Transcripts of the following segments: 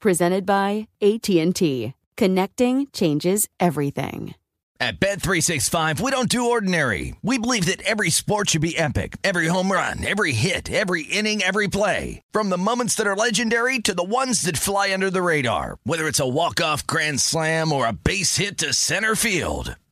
Presented by AT&T. Connecting changes everything. At Bet365, we don't do ordinary. We believe that every sport should be epic. Every home run, every hit, every inning, every play. From the moments that are legendary to the ones that fly under the radar. Whether it's a walk-off grand slam or a base hit to center field.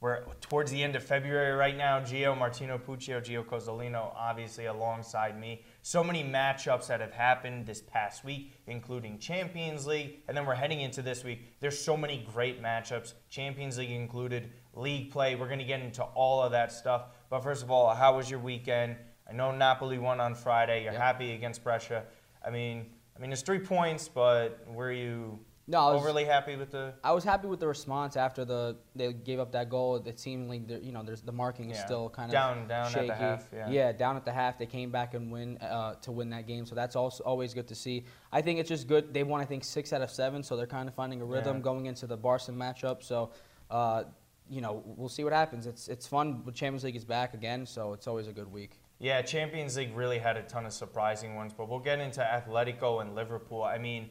We're towards the end of February right now. Gio Martino Puccio, Gio Cozzolino, obviously alongside me. So many matchups that have happened this past week, including Champions League, and then we're heading into this week. There's so many great matchups, Champions League included, league play. We're going to get into all of that stuff. But first of all, how was your weekend? I know Napoli won on Friday. You're Yep. happy against Brescia. I mean, I mean, it's three points, but were you No, I was- overly happy with the? I was happy with the response after the they gave up that goal. It seemed like you know there's the marking is Yeah. still kind of Down- down at the shaky. half, yeah. down at the half. They came back and win uh, to win that game, so that's also always good to see. I think it's just good. They won I think six out of seven, so they're kind of finding a rhythm Yeah. going into the Barca matchup. So. Uh, you know, we'll see what happens. It's it's fun. But Champions League is back again, so it's always a good week. Yeah, Champions League really had a ton of surprising ones, but we'll get into Atletico and Liverpool. I mean,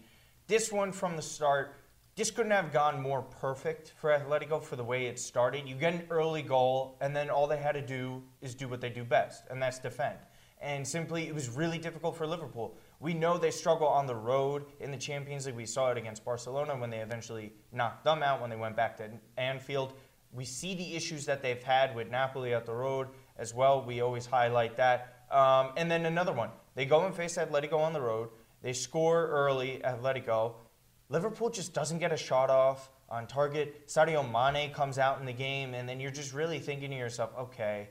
this one from the start, this couldn't have gone more perfect for Atletico for the way it started. You get an early goal, and then all they had to do is do what they do best, and that's defend. And simply, it was really difficult for Liverpool. We know they struggle on the road in the Champions League. We saw it against Barcelona when they eventually knocked them out when they went back to Anfield. We see the issues that they've had with Napoli at the road as well. We always highlight that. Um, and then another one. They go and face Atletico on the road. They score early, Atletico. Liverpool just doesn't get a shot off on target. Sadio Mane comes out in the game, and then you're just really thinking to yourself, okay,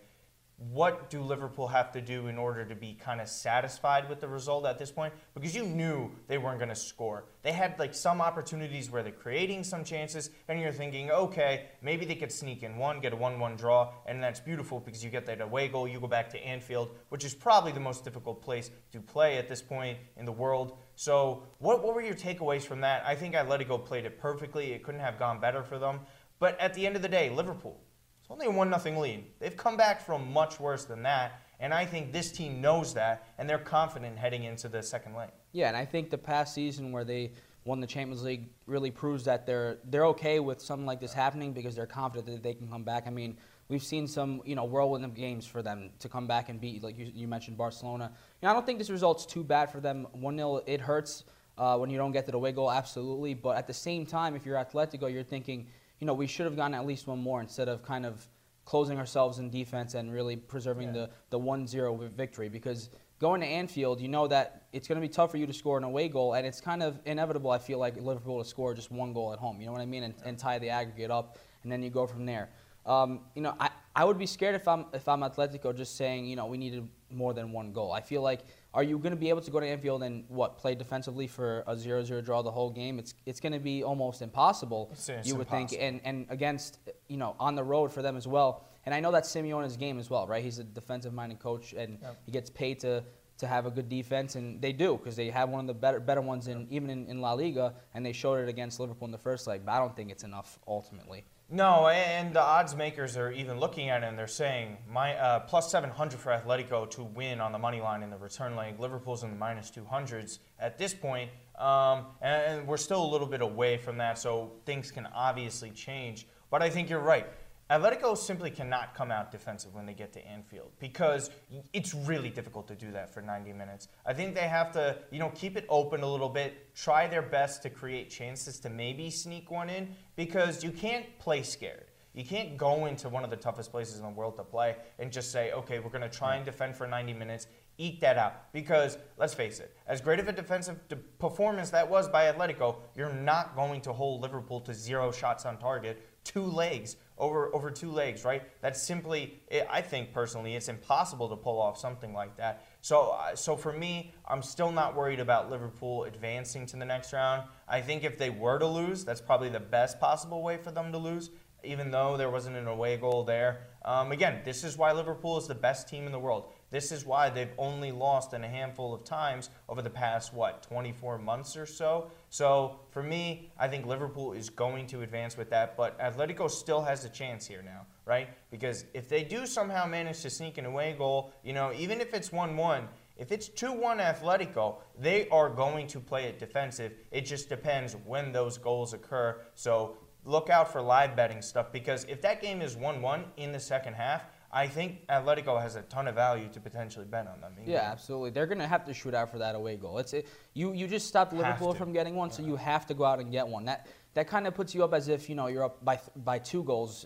what do Liverpool have to do in order to be kind of satisfied with the result at this point? Because you knew they weren't going to score. They had like some opportunities where they're creating some chances, and you're thinking, okay, maybe they could sneak in one, get a 1 1 draw, and that's beautiful because you get that away goal. You go back to Anfield, which is probably the most difficult place to play at this point in the world. So, what, what were your takeaways from that? I think Atletico played it perfectly. It couldn't have gone better for them. But at the end of the day, Liverpool, it's only a 1 0 lead. They've come back from much worse than that. And I think this team knows that, and they're confident heading into the second leg. Yeah, and I think the past season where they won the Champions League really proves that they're they're okay with something like this happening because they're confident that they can come back. I mean, we've seen some you know whirlwind of games for them to come back and beat like you, you mentioned Barcelona. You know, I don't think this result's too bad for them. One 0 it hurts. uh, when you don't get to the away goal, absolutely. But at the same time, if you're Atletico, you're thinking, you know, we should have gotten at least one more instead of kind of closing ourselves in defense and really preserving Yeah. the, the 1-0 victory because going to Anfield, you know that it's going to be tough for you to score an away goal, and it's kind of inevitable, I feel like, Liverpool to score just one goal at home. You know what I mean? And, and tie the aggregate up, and then you go from there. Um, you know, I, I would be scared if I'm if I'm Atletico just saying, you know, we needed more than one goal. I feel like, are you going to be able to go to Anfield and what play defensively for a 0-0 draw the whole game? It's it's going to be almost impossible. It's- it's you would think, and and against you know on the road for them as well. And I know that's Simeone's game as well, right? He's a defensive-minded coach, and he gets paid to to have a good defense, and they do because they have one of the better better ones in even in, in La Liga, and they showed it against Liverpool in the first leg. But I don't think it's enough ultimately. No, and the odds makers are even looking at it and they're saying my uh, plus 700 for Atletico to win on the money line in the return leg. Liverpool's in the minus 200s at this point, um, and, and we're still a little bit away from that, so things can obviously change. But I think you're right. Atletico simply cannot come out defensive when they get to Anfield because it's really difficult to do that for 90 minutes. I think they have to, you know, keep it open a little bit, try their best to create chances to maybe sneak one in because you can't play scared. You can't go into one of the toughest places in the world to play and just say, okay, we're going to try and defend for 90 minutes, eke that out. Because let's face it, as great of a defensive de- performance that was by Atletico, you're not going to hold Liverpool to zero shots on target, two legs over over two legs, right? That's simply, I think personally, it's impossible to pull off something like that. So, uh, so for me, I'm still not worried about Liverpool advancing to the next round. I think if they were to lose, that's probably the best possible way for them to lose even though there wasn't an away goal there. Um, again, this is why Liverpool is the best team in the world. This is why they've only lost in a handful of times over the past, what, 24 months or so. So for me, I think Liverpool is going to advance with that, but Atletico still has a chance here now, right? Because if they do somehow manage to sneak an away goal, you know, even if it's 1 1, if it's 2 1 Atletico, they are going to play it defensive. It just depends when those goals occur. So look out for live betting stuff because if that game is 1 1 in the second half, I think Atletico has a ton of value to potentially bet on them. Yeah, absolutely. They're going to have to shoot out for that away goal. It's it, you. You just stopped Liverpool from getting one, so you have to go out and get one. That that kind of puts you up as if you know you're up by by two goals,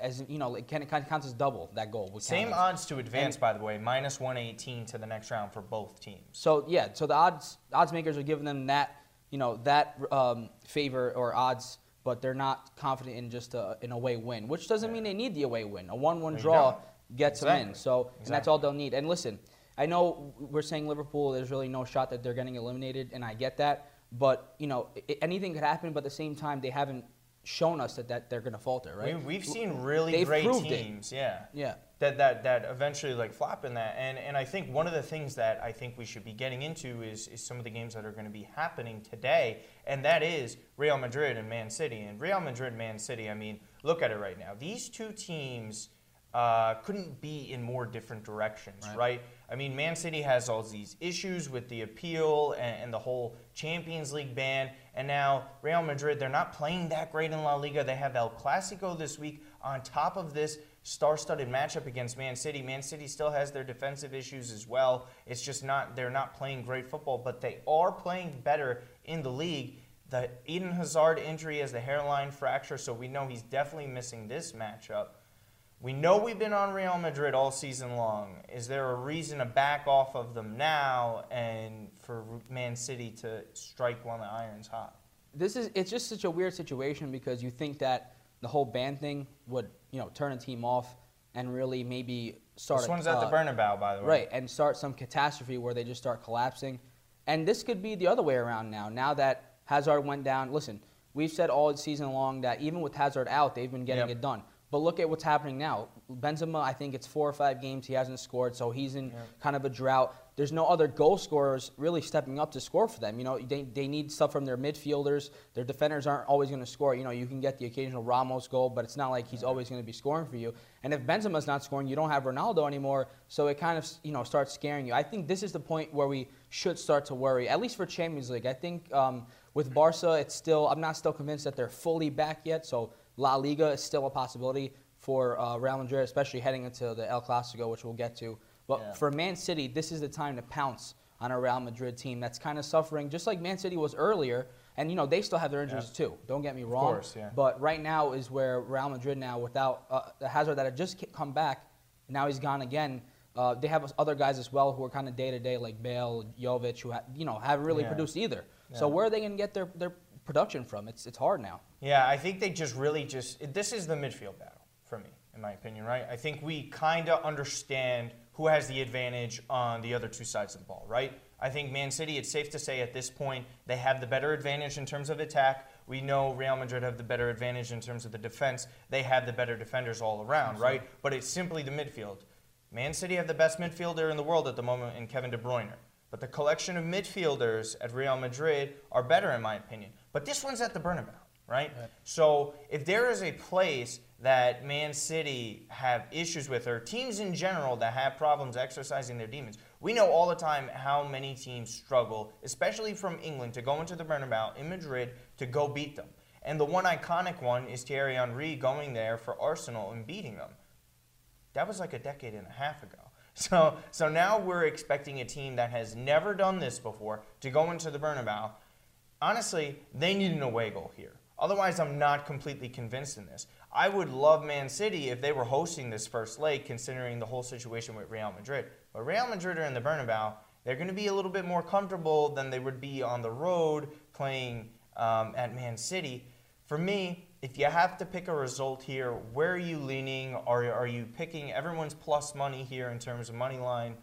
as you know it kind of counts as double that goal. Same as. odds to advance, by the way, minus 118 to the next round for both teams. So yeah, so the odds odds makers are giving them that you know that um, favor or odds, but they're not confident in just a, an away win, which doesn't mean they need the away win. A one-one draw don't. gets them in. Exactly. So and that's all they'll need. And listen, I know we're saying Liverpool. There's really no shot that they're getting eliminated, and I get that. But you know anything could happen. But at the same time, they haven't shown us that, that they're going to falter, right? We, we've seen really They've great proved it. teams, yeah. Yeah. That, that, that eventually like flop in that. And, and I think one of the things that I think we should be getting into is, is some of the games that are going to be happening today, and that is Real Madrid and Man City. And Real Madrid, Man City, I mean, look at it right now. These two teams uh, couldn't be in more different directions, right. I mean, Man City has all these issues with the appeal and, and the whole Champions League ban, and now Real Madrid, they're not playing that great in La Liga. They have El Clasico this week. On top of this star-studded matchup against Man City, Man City still has their defensive issues as well. It's just not they're not playing great football, but they are playing better in the league. The Eden Hazard injury is the hairline fracture, so we know he's definitely missing this matchup. We know we've been on Real Madrid all season long. Is there a reason to back off of them now and for Man City to strike while the iron's hot? this is it's just such a weird situation because you think that the whole ban thing would you know turn a team off and really maybe start This a- one's at the uh, Bernabeu, by the way. right and start some catastrophe where they just start collapsing and this could be the other way around now now that Hazard went down listen we've said all season long that even with Hazard out they've been getting Yep. it done but look at what's happening now Benzema I think it's four or five games he hasn't scored so he's in kind of a drought there's no other goal scorers really stepping up to score for them. You know, they, they need stuff from their midfielders. Their defenders aren't always going to score. You know, you can get the occasional Ramos goal, but it's not like he's always going to be scoring for you. And if Benzema's not scoring, you don't have Ronaldo anymore, so it kind of you know starts scaring you. I think this is the point where we should start to worry, at least for Champions League. I think um, with Barca, it's still I'm not still convinced that they're fully back yet. So La Liga is still a possibility for uh, Real Madrid, especially heading into the El Clasico, which we'll get to. But Yeah. for Man City, this is the time to pounce on a Real Madrid team that's kind of suffering, just like Man City was earlier. And you know they still have their injuries too. Don't get me wrong. Of course, yeah. But right now is where Real Madrid now, without uh, the Hazard that had just come back, now he's gone again. Uh, they have other guys as well who are kind of day to day, like Bale, Jovic, who ha- you know haven't really Yeah. produced either. So where are they going to get their, their production from? It's it's hard now. Yeah, I think they just really just this is the midfield battle for me, in my opinion, right? I think we kind of understand who has the advantage on the other two sides of the ball, right? I think Man City, it's safe to say at this point they have the better advantage in terms of attack. We know Real Madrid have the better advantage in terms of the defense. They have the better defenders all around, right? But it's simply the midfield. Man City have the best midfielder in the world at the moment in Kevin De Bruyne. But the collection of midfielders at Real Madrid are better, in my opinion. But this one's at the Bernabeu, right? So if there is a place that Man City have issues with, or teams in general that have problems exercising their demons, we know all the time how many teams struggle, especially from England, to go into the Bernabeu in Madrid to go beat them. And the one iconic one is Thierry Henry going there for Arsenal and beating them. That was like a decade and a half ago. So, so now we're expecting a team that has never done this before to go into the Bernabeu. Honestly, they need an away goal here. Otherwise, I'm not completely convinced in this. I would love Man City if they were hosting this first leg, considering the whole situation with Real Madrid. But Real Madrid are in the Bernabeu. They're going to be a little bit more comfortable than they would be on the road playing um, at Man City. For me, if you have to pick a result here, where are you leaning? Are, are you picking everyone's plus money here in terms of money line?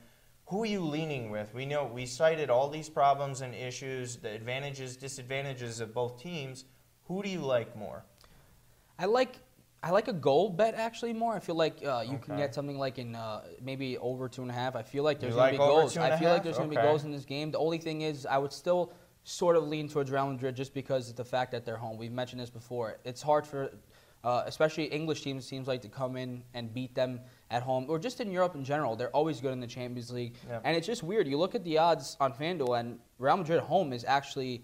Who are you leaning with? We know we cited all these problems and issues, the advantages, disadvantages of both teams. Who do you like more? I like I like a goal bet actually more. I feel like uh, you can get something like in uh, maybe over two and a half. I feel like there's You gonna like be goals. I feel like there's gonna be goals in this game. The only thing is, I would still sort of lean towards Real Madrid just because of the fact that they're home. We've mentioned this before. It's hard for, uh, especially English teams, seems like to come in and beat them at home or just in Europe in general. They're always good in the Champions League, Yep. and it's just weird. You look at the odds on FanDuel, and Real Madrid home is actually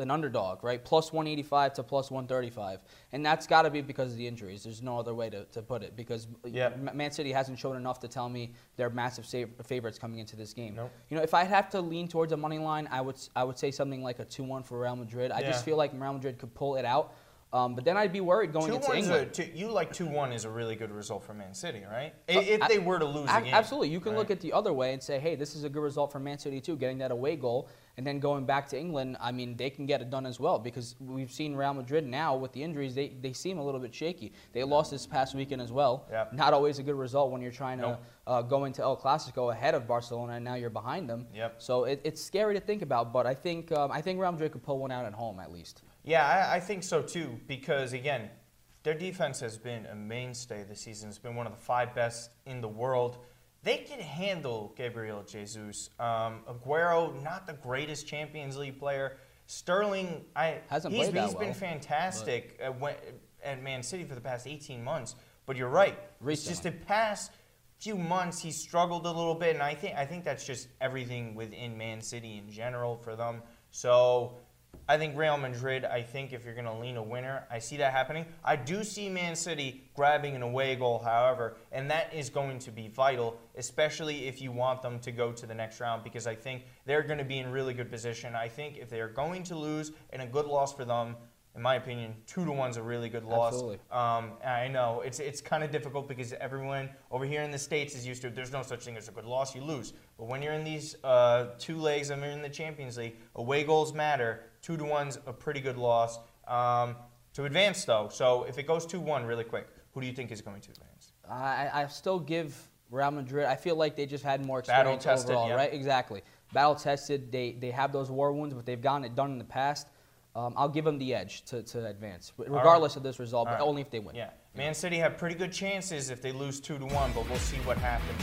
an underdog, right? Plus 185 to plus 135. And that's got to be because of the injuries. There's no other way to, to put it because Yeah. Man City hasn't shown enough to tell me they're massive favorites coming into this game. Nope. You know, if I'd have to lean towards a money line, I would I would say something like a 2-1 for Real Madrid. I just feel like Real Madrid could pull it out. Um, but then I'd be worried going Two into one's a, England. two, you like two one is a really good result for Man City, right? Uh, if a- they were to lose a- a game, Absolutely. You can look at the other way and say, hey, this is a good result for Man City too, getting that away goal. And then going back to England, I mean, they can get it done as well because we've seen Real Madrid now with the injuries, they, they seem a little bit shaky. They lost this past weekend as well. Yep. Not always a good result when you're trying to uh, go into El Clasico ahead of Barcelona and now you're behind them. Yep. So it, it's scary to think about, but I think, um, I think Real Madrid could pull one out at home at least. Yeah, I, I think so too. Because again, their defense has been a mainstay this season. It's been one of the five best in the world. They can handle Gabriel Jesus. Um, Aguero, not the greatest Champions League player. Sterling, I Hasn't he's, played that he's been fantastic at, at Man City for the past 18 months. But you're right. It's just the past few months he struggled a little bit, and I think I think that's just everything within Man City in general for them. So I think Real Madrid. I think if you're going to lean a winner, I see that happening. I do see Man City grabbing an away goal, however, and that is going to be vital, especially if you want them to go to the next round, because I think they're going to be in really good position. I think if they're going to lose, and a good loss for them. In my opinion, two to one's a really good loss. Absolutely. Um, I know it's it's kind of difficult because everyone over here in the states is used to. There's no such thing as a good loss; you lose. But when you're in these uh, two legs, and you're in the Champions League, away goals matter. Two to one's a pretty good loss um, to advance, though. So if it goes two one, really quick, who do you think is going to advance? I, I still give Real Madrid. I feel like they just had more experience Battle-tested, overall, yeah. right? Exactly. Battle tested. They they have those war wounds, but they've gotten it done in the past. Um, I'll give them the edge to, to advance, regardless of this result, All but right. only if they win. Yeah, Man City have pretty good chances if they lose two to one, but we'll see what happens.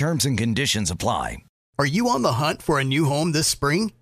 Terms and conditions apply. Are you on the hunt for a new home this spring,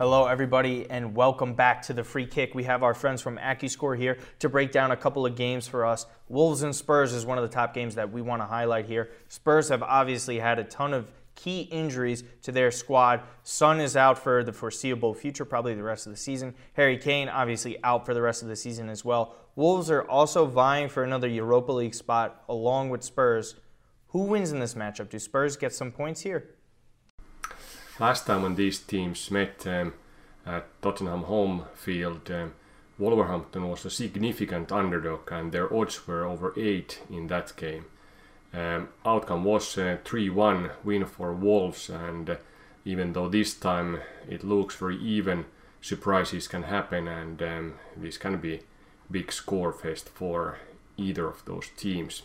Hello, everybody, and welcome back to the free kick. We have our friends from AccuScore here to break down a couple of games for us. Wolves and Spurs is one of the top games that we want to highlight here. Spurs have obviously had a ton of key injuries to their squad. Son is out for the foreseeable future, probably the rest of the season. Harry Kane, obviously, out for the rest of the season as well. Wolves are also vying for another Europa League spot along with Spurs. Who wins in this matchup? Do Spurs get some points here? Last time when these teams met um, at Tottenham home field, um, Wolverhampton was a significant underdog and their odds were over 8 in that game. Um, outcome was a 3-1 win for Wolves and uh, even though this time it looks very even, surprises can happen and um, this can be big score fest for either of those teams.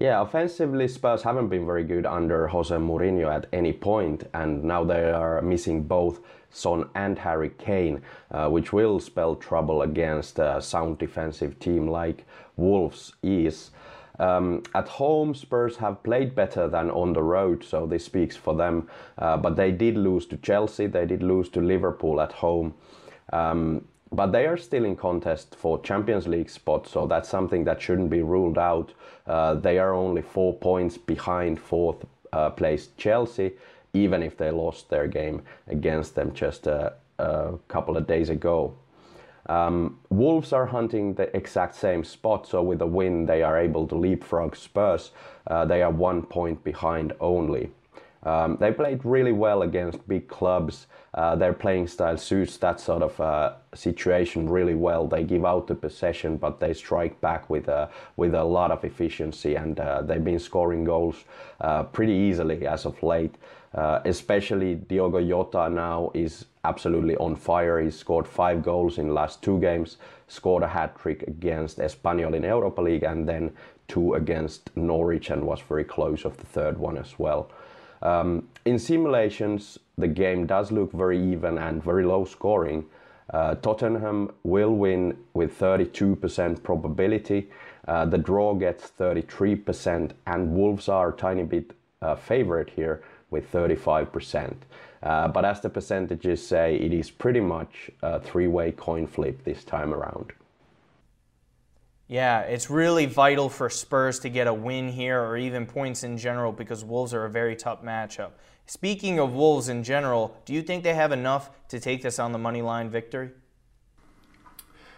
Yeah, offensively, Spurs haven't been very good under Jose Mourinho at any point, and now they are missing both Son and Harry Kane, uh, which will spell trouble against a sound defensive team like Wolves is. Um, at home, Spurs have played better than on the road, so this speaks for them. Uh, but they did lose to Chelsea, they did lose to Liverpool at home. Um, but they are still in contest for Champions League spots, so that's something that shouldn't be ruled out. Uh, they are only four points behind fourth uh, place Chelsea, even if they lost their game against them just a, a couple of days ago. Um, Wolves are hunting the exact same spot, so with a win, they are able to leapfrog Spurs. Uh, they are one point behind only. Um, they played really well against big clubs. Uh, their playing style suits that sort of uh, situation really well. They give out the possession, but they strike back with a with a lot of efficiency, and uh, they've been scoring goals uh, pretty easily as of late. Uh, especially Diogo Jota now is absolutely on fire. He scored five goals in last two games, scored a hat trick against Espanyol in Europa League, and then two against Norwich, and was very close of the third one as well. Um, in simulations, the game does look very even and very low scoring. Uh, Tottenham will win with 32% probability. Uh, the draw gets 33%, and Wolves are a tiny bit uh, favorite here with 35%. Uh, but as the percentages say, it is pretty much a three way coin flip this time around. Yeah, it's really vital for Spurs to get a win here or even points in general because Wolves are a very tough matchup. Speaking of Wolves in general, do you think they have enough to take this on the money line victory?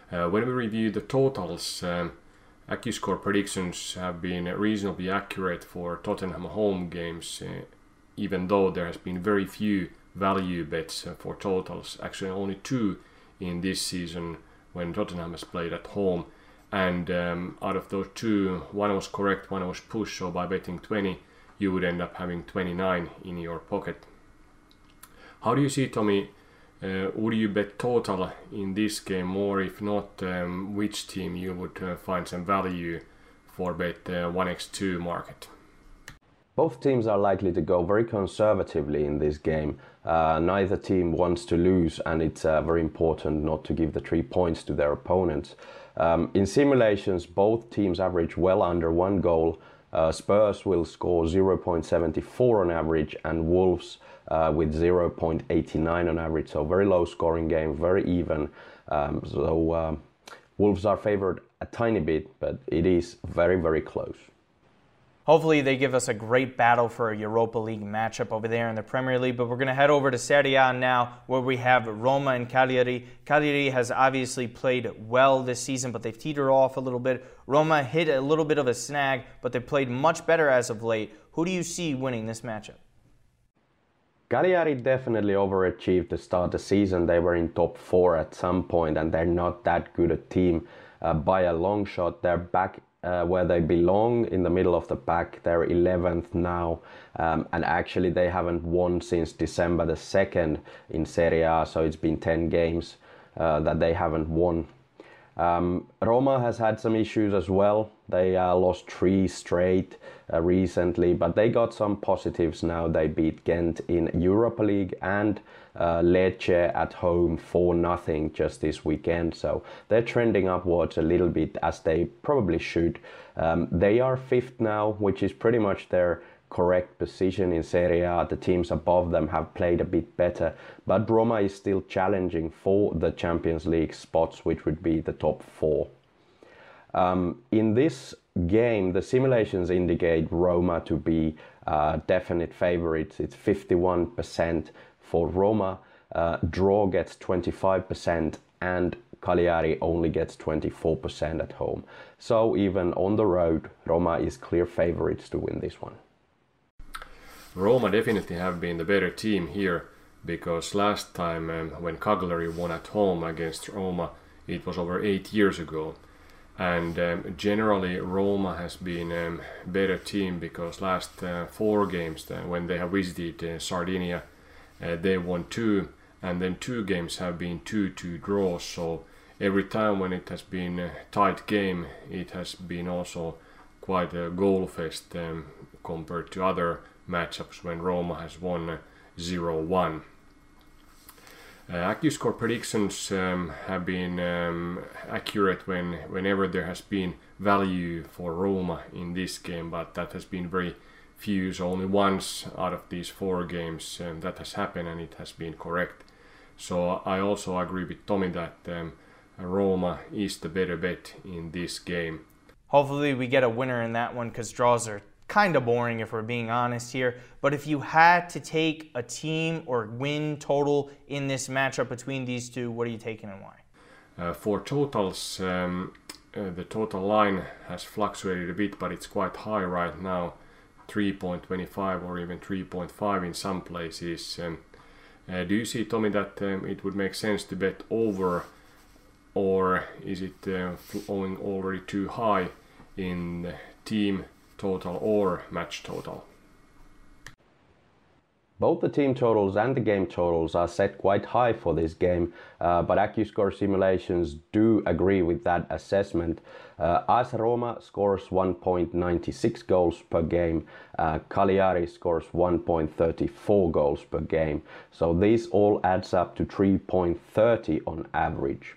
Uh, when we review the totals, um, AccuScore predictions have been reasonably accurate for Tottenham home games, uh, even though there has been very few value bets uh, for totals. Actually, only two in this season when Tottenham has played at home and um, out of those two, one was correct, one was push. So by betting 20, you would end up having 29 in your pocket. How do you see, Tommy? Uh, would you bet total in this game, or if not, um, which team you would uh, find some value for bet uh, 1x2 market? Both teams are likely to go very conservatively in this game. Uh, neither team wants to lose, and it's uh, very important not to give the three points to their opponents. Um, in simulations, both teams average well under one goal. Uh, Spurs will score 0.74 on average, and Wolves uh, with 0.89 on average. So very low scoring game, very even. Um, so um, Wolves are favored a tiny bit, but it is very very close. Hopefully, they give us a great battle for a Europa League matchup over there in the Premier League. But we're going to head over to Serie A now, where we have Roma and Cagliari. Cagliari has obviously played well this season, but they've teetered off a little bit. Roma hit a little bit of a snag, but they played much better as of late. Who do you see winning this matchup? Cagliari definitely overachieved to start the season. They were in top four at some point, and they're not that good a team uh, by a long shot. They're back uh, where they belong in the middle of the pack. They're 11th now, um, and actually they haven't won since December the 2nd in Serie A, so it's been 10 games uh, that they haven't won. Um, Roma has had some issues as well. They uh, lost three straight uh, recently, but they got some positives now. They beat Ghent in Europa League and uh, Lecce at home for nothing just this weekend. So they're trending upwards a little bit as they probably should. Um, they are fifth now, which is pretty much their correct position in Serie A. The teams above them have played a bit better, but Roma is still challenging for the Champions League spots, which would be the top four. Um, in this game, the simulations indicate Roma to be uh, definite favorites. It's 51% for Roma. Uh, draw gets 25% and Cagliari only gets 24% at home. So even on the road, Roma is clear favorites to win this one. Roma definitely have been the better team here because last time um, when Cagliari won at home against Roma, it was over eight years ago. And um, generally, Roma has been a um, better team because last uh, four games uh, when they have visited uh, Sardinia, uh, they won two, and then two games have been two-two draws. So every time when it has been a tight game, it has been also quite a goal fest um, compared to other matchups when Roma has won 0-1. Uh, AccuScore predictions um, have been um, accurate when whenever there has been value for Roma in this game, but that has been very few. So only once out of these four games um, that has happened, and it has been correct. So I also agree with Tommy that um, Roma is the better bet in this game. Hopefully, we get a winner in that one because draws are kind of boring if we're being honest here. But if you had to take a team or win total in this matchup between these two, what are you taking and why? Uh, for totals, um, uh, the total line has fluctuated a bit, but it's quite high right now 3.25 or even 3.5 in some places. Um, uh, do you see, Tommy, that um, it would make sense to bet over, or is it uh, going already too high in team total or match total? Both the team totals and the game totals are set quite high for this game, uh, but AccuScore simulations do agree with that assessment. Uh, AS Roma scores 1.96 goals per game, uh, Cagliari scores 1.34 goals per game. So these all adds up to 3.30 on average.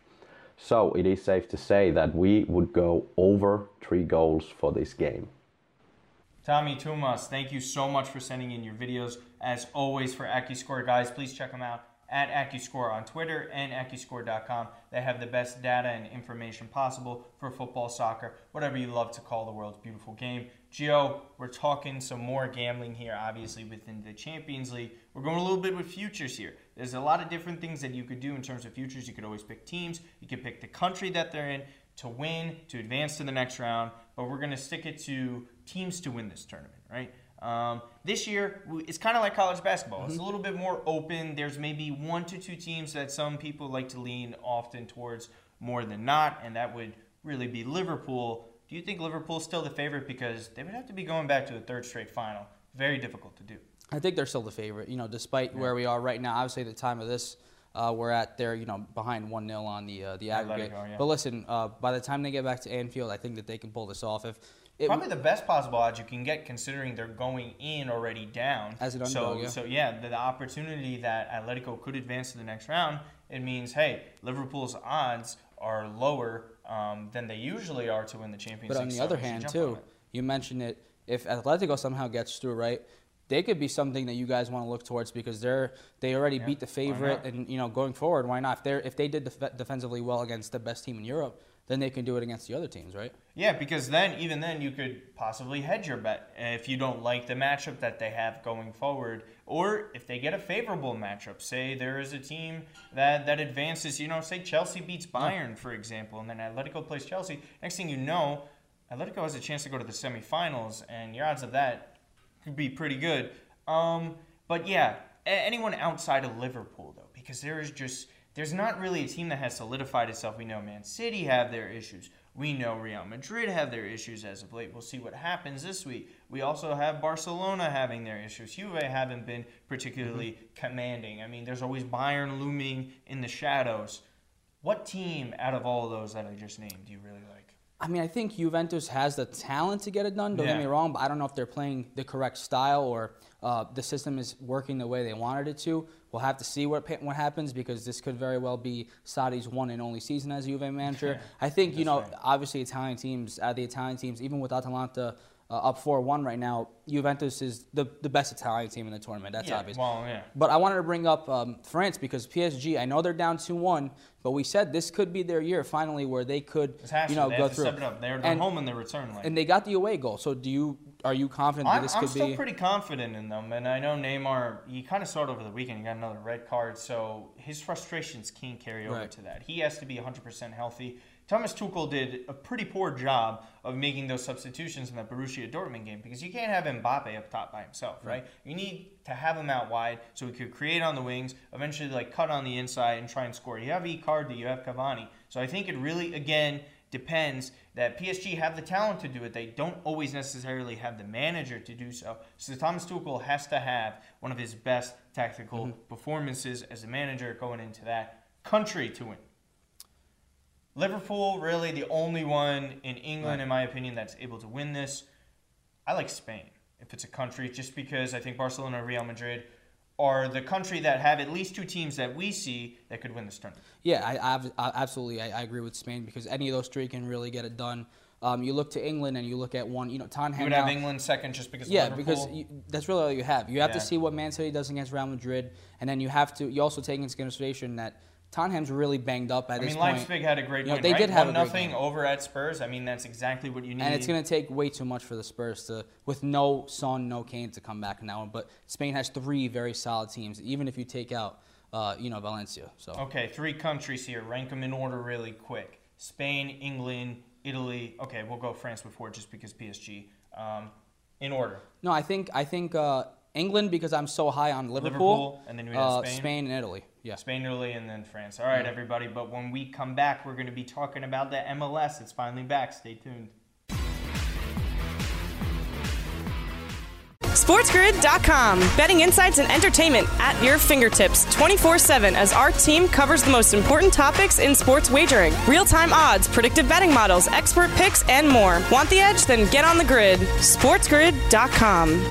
So it is safe to say that we would go over three goals for this game. Tommy Tumas, thank you so much for sending in your videos. As always, for AccuScore, guys, please check them out at AccuScore on Twitter and AccuScore.com. They have the best data and information possible for football, soccer, whatever you love to call the world's beautiful game. Gio, we're talking some more gambling here, obviously, within the Champions League. We're going a little bit with futures here. There's a lot of different things that you could do in terms of futures. You could always pick teams, you could pick the country that they're in to win, to advance to the next round, but we're going to stick it to teams to win this tournament, right? Um, this year, it's kind of like college basketball. Mm-hmm. It's a little bit more open. There's maybe one to two teams that some people like to lean often towards more than not, and that would really be Liverpool. Do you think Liverpool's still the favorite? Because they would have to be going back to a third straight final. Very difficult to do. I think they're still the favorite. You know, despite yeah. where we are right now, obviously the time of this uh, we're at they're you know behind one 0 on the uh, the aggregate. Go, yeah. But listen, uh, by the time they get back to Anfield, I think that they can pull this off. If it, Probably the best possible odds you can get, considering they're going in already down. As an underdog, so, yeah. So yeah, the, the, opportunity that Atletico could advance to the next round, it means hey, Liverpool's odds are lower um, than they usually are to win the Champions League. But on the so other hand, too, you mentioned it. If Atletico somehow gets through, right, they could be something that you guys want to look towards because they're they already yeah, beat the favorite, and you know going forward, why not? If they if they did def- defensively well against the best team in Europe, then they can do it against the other teams, right? Yeah, because then even then you could possibly hedge your bet if you don't like the matchup that they have going forward, or if they get a favorable matchup. Say there is a team that that advances, you know, say Chelsea beats Bayern, yeah. for example, and then Atletico plays Chelsea. Next thing you know, Atletico has a chance to go to the semifinals, and your odds of that could be pretty good. Um, but yeah, anyone outside of Liverpool though, because there is just there's not really a team that has solidified itself. We know Man City have their issues. We know Real Madrid have their issues as of late. We'll see what happens this week. We also have Barcelona having their issues. Juve haven't been particularly mm-hmm. commanding. I mean, there's always Bayern looming in the shadows. What team out of all of those that I just named do you really like? I mean, I think Juventus has the talent to get it done. Don't yeah. get me wrong, but I don't know if they're playing the correct style or uh, the system is working the way they wanted it to. We'll have to see what what happens because this could very well be Sarri's one and only season as Juve manager. I think you know, right. obviously Italian teams, uh, the Italian teams, even with Atalanta uh, up 4-1 right now, Juventus is the, the best Italian team in the tournament. That's yeah, obvious. Well, yeah. But I wanted to bring up um, France because PSG, I know they're down 2-1, but we said this could be their year finally where they could, you know, they go through. They're, they're and, home in their return leg. And they got the away goal. So do you are you confident I'm, that this I'm could be? I'm still pretty confident in them, and I know Neymar. He kind of saw it over the weekend. He got another red card, so his frustrations can't carry over right. to that. He has to be 100% healthy. Thomas Tuchel did a pretty poor job of making those substitutions in the Borussia Dortmund game because you can't have Mbappe up top by himself, right? right? You need to have him out wide so he could create on the wings, eventually like cut on the inside and try and score. You have Icardi, you have Cavani. So I think it really, again, depends that PSG have the talent to do it. They don't always necessarily have the manager to do so. So Thomas Tuchel has to have one of his best tactical mm-hmm. performances as a manager going into that country to win. Liverpool, really the only one in England, right. in my opinion, that's able to win this. I like Spain if it's a country, just because I think Barcelona and Real Madrid are the country that have at least two teams that we see that could win this tournament. Yeah, I, I absolutely I, I, agree with Spain because any of those three can really get it done. Um, you look to England and you look at one, you know, Tottenham. You would have England second just because. Yeah, because you, that's really all you have. You have yeah. to see what Man City does against Real Madrid, and then you have to. You also take into consideration that Tottenham's really banged up at this point. I this mean, point. Leipzig had a great you know, win, They right? did have One a nothing over at Spurs. I mean, that's exactly what you need. And it's going to take way too much for the Spurs to, with no Son, no Kane to come back in that one. But Spain has three very solid teams. Even if you take out uh, you know, Valencia. So Okay, three countries here. Rank them in order really quick. Spain, England, Italy. Okay, we'll go France before just because PSG. Um, in order. no, I think I think uh, England because I'm so high on Liverpool, Liverpool, and then we have uh, Spain? Spain and Italy. Yeah. Spain, Italy, and then France. All right, Yeah. everybody. But when we come back, we're going to be talking about the MLS. It's finally back. Stay tuned. SportsGrid.com. Betting insights and entertainment at your fingertips 24 7 as our team covers the most important topics in sports wagering real time odds, predictive betting models, expert picks, and more. Want the edge? Then get on the grid. SportsGrid.com.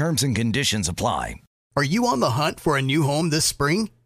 Terms and conditions apply. Are you on the hunt for a new home this spring,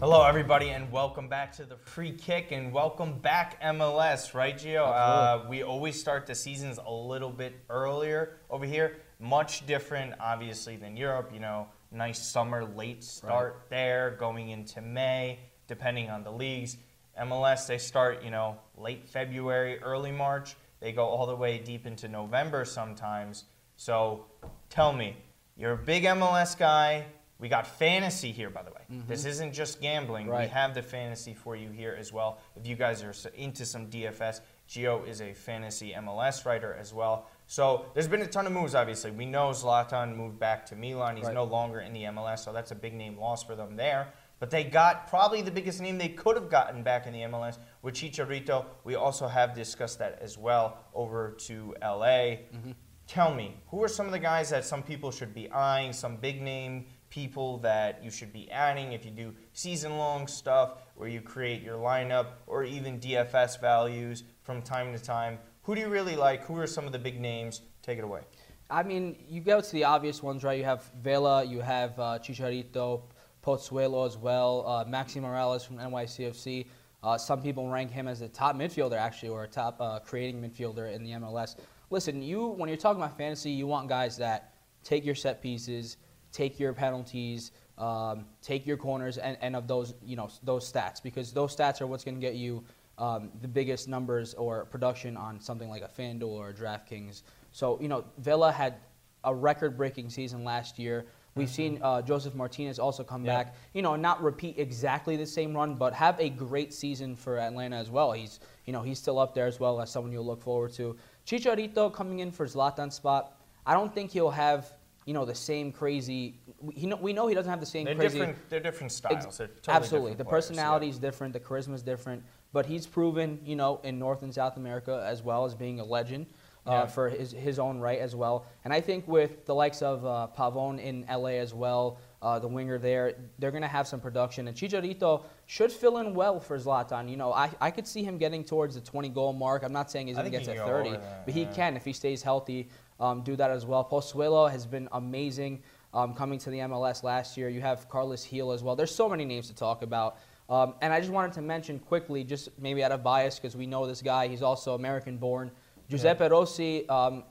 Hello, everybody, and welcome back to the free kick, and welcome back MLS, right, Gio? Uh, we always start the seasons a little bit earlier over here. Much different, obviously, than Europe. You know, nice summer late start there, going into May, depending on the leagues. MLS, they start, you know, late February, early March. They go all the way deep into November sometimes. So, tell me, you're a big MLS guy. We got fantasy here, by the way. This mm-hmm. isn't just gambling. We have the fantasy for you here as well. If you guys are into some DFS, Gio is a fantasy MLS writer as well. So there's been a ton of moves, obviously. We know Zlatan moved back to Milan. He's Right. no longer in the MLS, so that's a big name loss for them there. But they got probably the biggest name they could have gotten back in the MLS with Chicharito. We also have discussed that as well over to LA. Mm-hmm. Tell me, who are some of the guys that some people should be eyeing, some big name people that you should be adding if you do season long stuff where you create your lineup or even DFS values from time to time. Who do you really like? Who are some of the big names? Take it away. I mean, you go to the obvious ones, right? You have Vela, you have uh, Chicharito, Pozuelo as well, uh, Maxi Moralez from NYCFC. Uh, some people rank him as a top midfielder, actually, or a top uh, creating midfielder in the MLS. Listen, you when you're talking about fantasy, you want guys that take your set pieces, take your penalties, um, take your corners, and, and of those you know those stats because those stats are what's going to get you um, the biggest numbers or production on something like a FanDuel or a DraftKings. So you know Vela had a record-breaking season last year. We've seen uh, Josef Martinez also come Yeah. back. You know, not repeat exactly the same run, but have a great season for Atlanta as well. He's, you know, he's still up there as well as someone you'll look forward to. Chicharito coming in for Zlatan's spot. I don't think he'll have, you know, the same crazy. We, he know, we know he doesn't have the same They're crazy. different. They're different Ex- styles. They're totally absolutely, the players, personality yeah. is different, the charisma is different. But he's proven, you know, in North and South America as well as being a legend uh, Yeah. for his, his own right as well. And I think with the likes of uh, Pavon in LA as well, uh, the winger there, they're going to have some production. And Chicharito should fill in well for Zlatan. You know, I, I could see him getting towards the 20 goal mark. I'm not saying he's going to get to 30, that, but he yeah. can if he stays healthy. Um, do that as well. Pozuelo has been amazing um, coming to the MLS last year. You have Carlos Gil as well. There's so many names to talk about. Um, and I just wanted to mention quickly, just maybe out of bias, because we know this guy. He's also American-born. Giuseppe Rossi um,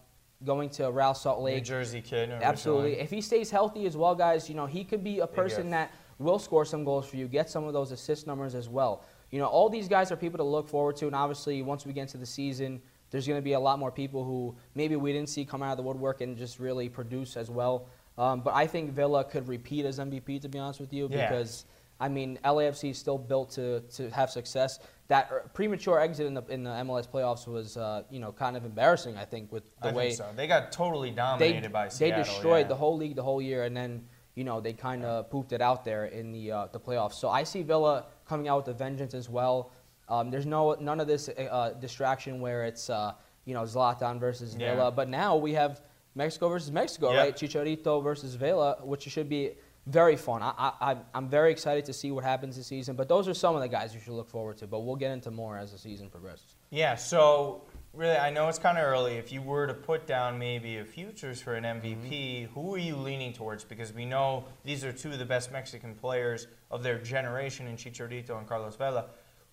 going to Real Salt Lake. New Jersey kid. Absolutely. If he stays healthy as well, guys, you know, he could be a person that will score some goals for you, get some of those assist numbers as well. You know, all these guys are people to look forward to, and obviously, once we get into the season, there's going to be a lot more people who maybe we didn't see come out of the woodwork and just really produce as well. Um, but I think Villa could repeat as MVP, to be honest with you, Yeah. because I mean, LAFC is still built to, to have success. That uh, premature exit in the in the MLS playoffs was, uh, you know, kind of embarrassing. I think with the I way think so. They got totally dominated by they destroyed yeah. the whole league the whole year, and then you know they kind of pooped it out there in the uh, the playoffs. So I see Villa coming out with a vengeance as well. Um, there's no none of this uh, distraction where it's uh, you know Zlatan versus Yeah. Villa, but now we have Mexico versus Mexico, Yeah. right? Chicharito versus Vela, which should be very fun. I, I, I- I'm very excited to see what happens this season. But those are some of the guys you should look forward to. But we'll get into more as the season progresses. Yeah, so really, I know it's kind of early. If you were to put down maybe a futures for an MVP, Mm-hmm. who are you leaning towards? Because we know these are two of the best Mexican players of their generation in Chicharito and Carlos Vela.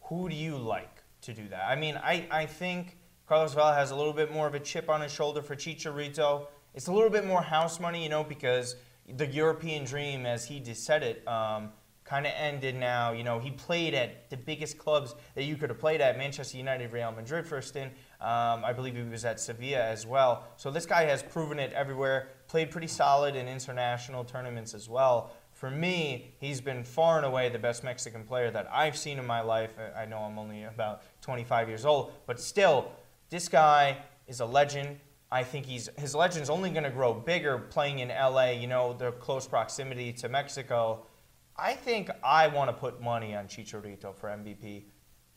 Who do you like to do that? I mean, I, I think Carlos Vela has a little bit more of a chip on his shoulder for Chicharito. It's a little bit more house money, you know, because the European dream, as he just said it, um, kind of ended now. You know, he played at the biggest clubs that you could have played at Manchester United, Real Madrid for a stint. Um, I believe he was at Sevilla as well. So this guy has proven it everywhere, played pretty solid in international tournaments as well. For me, he's been far and away the best Mexican player that I've seen in my life. I know I'm only about 25 years old, but still, this guy is a legend. I think he's his legend's only going to grow bigger playing in LA. You know, the close proximity to Mexico. I think I want to put money on Chicharito for MVP.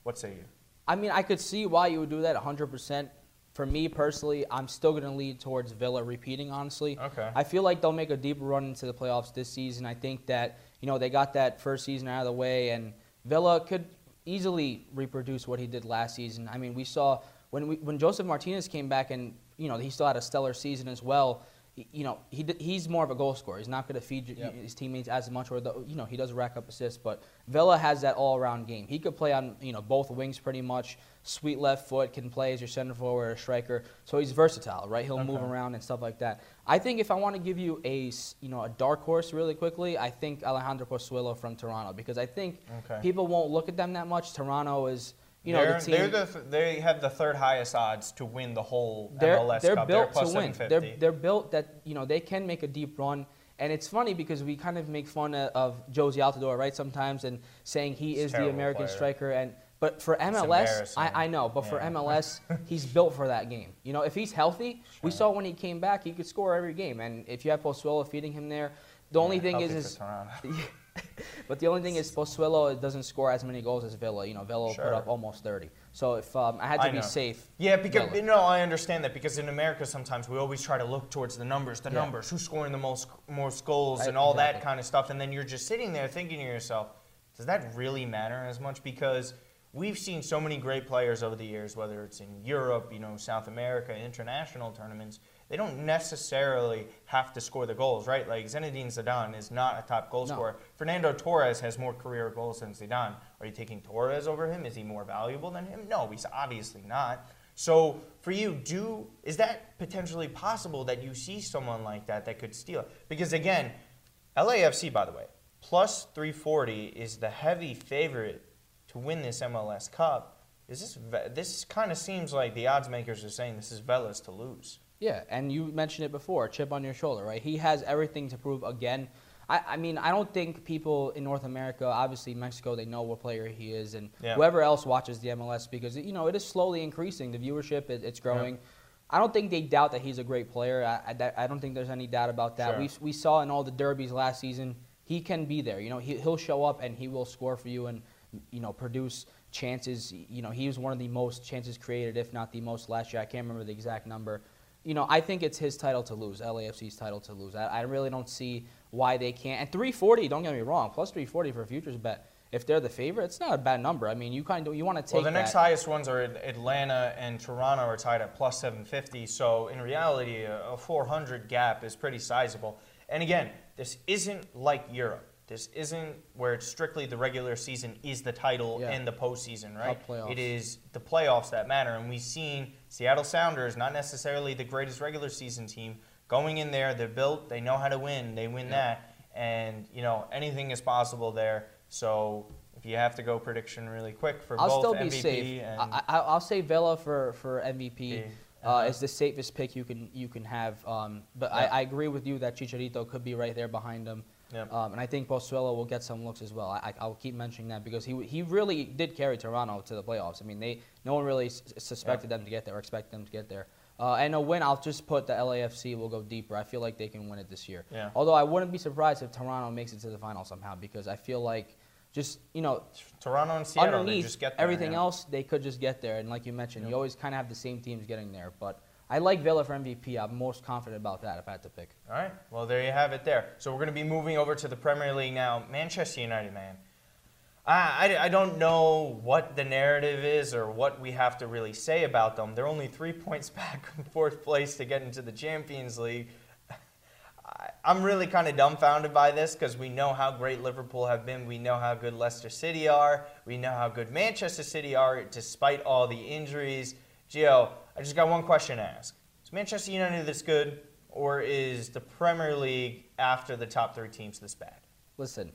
What say you? I mean, I could see why you would do that 100%. For me personally, I'm still going to lead towards Villa repeating, honestly. Okay. I feel like they'll make a deeper run into the playoffs this season. I think that, you know, they got that first season out of the way, and Villa could easily reproduce what he did last season. I mean, we saw when, we, when Josef Martinez came back and, you know, he still had a stellar season as well. he- You know, he, he's more of a goal scorer. He's not going to feed Yep. his teammates as much, or the, you know he does rack up assists. But Villa has that all-around game. He could play on you know both wings pretty much. Sweet left foot can play as your center forward or striker. So he's versatile, right? He'll move around and stuff like that. I think if I want to give you a you know a dark horse really quickly, I think Alejandro Pozuelo from Toronto because I think Okay. people won't look at them that much. Toronto is you know they're, the team. they're the they have the third highest odds to win the whole they're, MLS they're Cup. built they're to win. They're, they're built that you know they can make a deep run. And it's funny because we kind of make fun of, of Jozy Altidore, right? Sometimes and saying he He's is the American player. striker, and but for MLS. I, I know, but for MLS, he's built for that game. You know, if he's healthy, we saw when he came back, he could score every game. And if you have Pozuelo feeding him there, the only thing is, is but the only thing is Pozuelo doesn't score as many goals as Villa. You know, Villa Sure. put up almost 30. So if um, I had to I be know. safe, Yeah, because Villa. no, I understand that because in America sometimes we always try to look towards the numbers, the Yeah. numbers, who's scoring the most most goals Right, and all that kind of stuff, and then you're just sitting there thinking to yourself, does that really matter as much? Because we've seen so many great players over the years, whether it's in Europe, you know, South America, international tournaments. They don't necessarily have to score the goals, right? Like Zinedine Zidane is not a top goal No. scorer. Fernando Torres has more career goals than Zidane. Are you taking Torres over him? Is he more valuable than him? No, he's obviously not. So for you, do is that potentially possible that you see someone like that that could steal? Because again, LAFC, by the way, plus 340 is the heavy favorite to win this MLS Cup. Is this this kind of seems like the odds makers are saying this is Velas to lose? Yeah, and you mentioned it before, chip on your shoulder, right? He has everything to prove again. I, I mean, I don't think people in North America, obviously Mexico, they know what player he is, and Yeah. whoever else watches the MLS because you know it is slowly increasing. The viewership, it, it's growing. I don't think they doubt that he's a great player. I, I, I don't think there's any doubt about that. Sure. We we saw in all the derbies last season, he can be there. You know, he, he'll show up and he will score for you and you know produce chances. You know, he was one of the most chances created, if not the most last year. I can't remember the exact number. You know, I think it's his title to lose, LAFC's title to lose. I, I really don't see why they can't. And 340, don't get me wrong, plus 340 for a futures bet. If they're the favorite, it's not a bad number. I mean, you kind of you want to take Well, the next that. highest ones are Atlanta and Toronto are tied at plus 750. So in reality, a, a 400 gap is pretty sizable. And again, this isn't like Europe. This isn't where it's strictly the regular season is the title Yeah. and the postseason, right? It is the playoffs that matter. And we've seen Seattle Sounders, not necessarily the greatest regular season team, going in there. They're built. They know how to win. They win that. And, you know, anything is possible there. So if you have to go prediction really quick for I'll both still be MVP safe. and I, I, I'll say Villa for for MVP. Yeah. Uh, Uh-huh. is the safest pick you can you can have. Um, but Yeah. I, I agree with you that Chicharito could be right there behind him. Yep. Um, and I think Pozuelo will get some looks as well. I, I'll keep mentioning that because he he really did carry Toronto to the playoffs. I mean, they no one really s- suspected them to get there or expected them to get there. Uh, and a win, I'll just put the LAFC will go deeper. I feel like they can win it this year. Yeah. Although I wouldn't be surprised if Toronto makes it to the final somehow because I feel like just you know Toronto and Seattle, they underneath just get there, everything yeah. else, they could just get there. And like you mentioned, you always kind of have the same teams getting there. But I like Villa for MVP. I'm most confident about that if I had to pick. All right. Well, there you have it there. So we're going to be moving over to the Premier League now. Manchester United, man. I, I, I don't know what the narrative is or what we have to really say about them. They're only three points back in fourth place to get into the Champions League. I'm really kind of dumbfounded by this because we know how great Liverpool have been. We know how good Leicester City are. We know how good Manchester City are despite all the injuries. Gio, I just got one question to ask. Is Manchester United this good or is the Premier League after the top three teams this bad? Listen,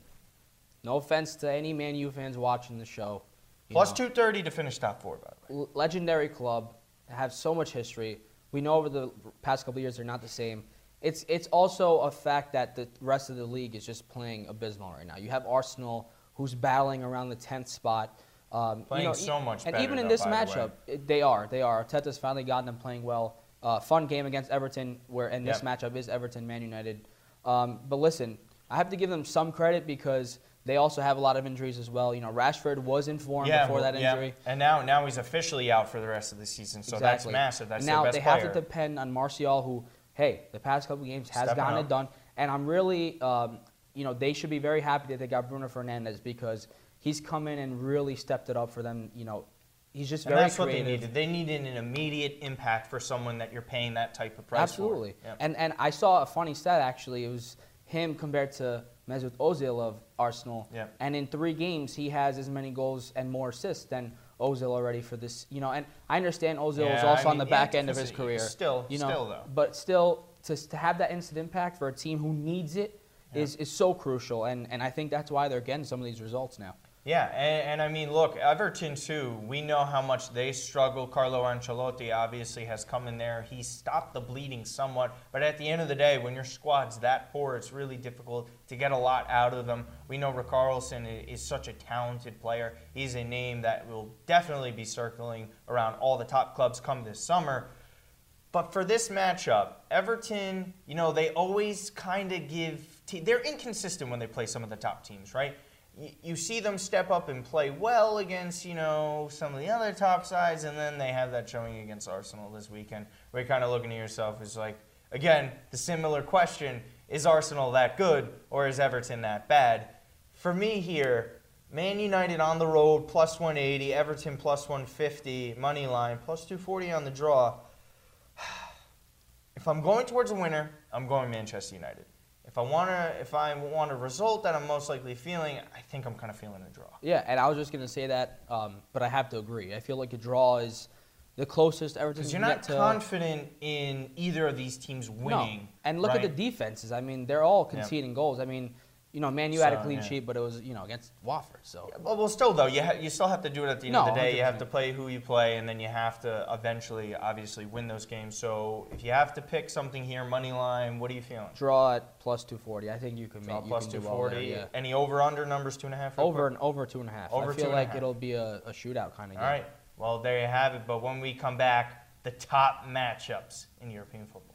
no offense to any Man U fans watching the show. Plus know, 230 to finish top four, by the way. legendary club, have so much history. We know over the past couple of years they're not the same. It's it's also a fact that the rest of the league is just playing abysmal right now. You have Arsenal, who's battling around the tenth spot. Um, you Playing know, so much and even in this by the matchup, they are they are. Arteta's finally gotten them playing well. Uh, fun game against Everton, where and this Yep. matchup is Everton Man United. Um, but listen, I have to give them some credit because they also have a lot of injuries as well. You know, Rashford was in form before that yeah. injury. And now, now he's officially out for the rest of the season, so that's massive. That's now they have player. to depend on Martial, who, hey, the past couple games has Stepping gotten up. it done. And I'm really, um, you know, they should be very happy that they got Bruno Fernandes because he's come in and really stepped it up for them. You know, he's just and very that's what they needed. They needed an immediate impact for someone that you're paying that type of price Absolutely. for. Yep. And and I saw a funny stat actually. It was him compared to Mesut Ozil of Arsenal. Yep. And in three games, he has as many goals and more assists than Ozil already for this. You know, and I understand Ozil is Yeah, also I on the yeah, back end of his career. still- you know, still, though. But still, to to have that instant impact for a team who needs it is is so crucial. And and I think that's why they're getting some of these results now. Yeah, and, and I mean, look, Everton too. We know how much they struggle. Carlo Ancelotti obviously has come in there. He stopped the bleeding somewhat, but at the end of the day, when your squad's that poor, it's really difficult to get a lot out of them. We know Richarlison is such a talented player. He's a name that will definitely be circling around all the top clubs come this summer. But for this matchup, Everton, you know, they always kind of give. Te- they're inconsistent when they play some of the top teams, right? You see them step up and play well against, you know, some of the other top sides, and then they have that showing against Arsenal this weekend, where you're kind of looking at yourself as like, again, the similar question: Is Arsenal that good, or is Everton that bad? For me here, Man United on the road plus 180, Everton plus 150, money line plus 240 on the draw. If I'm going towards a winner, I'm going Manchester United. If I want to, if I want a result that I'm most likely feeling, I think I'm kind of feeling a draw. Yeah, and I was just gonna say that, um, but I have to agree. I feel like a draw is the closest Everton Because you're not to. confident in either of these teams winning. No. And look at the defenses. I mean, they're all Yeah. conceding goals. I mean, you know, Man U had a clean yeah. sheet, but it was you know against Watford. So Well, well, still though, you ha- you still have to do it at the end of the day. You have to play who you play, and then you have to eventually, obviously, win those games. So if you have to pick something here, money line, what are you feeling? draw at plus 240. I think you can Draw make plus you can two do well yeah. Any over under numbers two and a half. Over quick? and over two and a half. Over I feel like half. it'll be a, a shootout kind of All game. right. Well, there you have it. But when we come back, the top matchups in European football.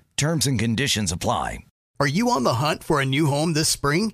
Terms and conditions apply. Are you on the hunt for a new home this spring,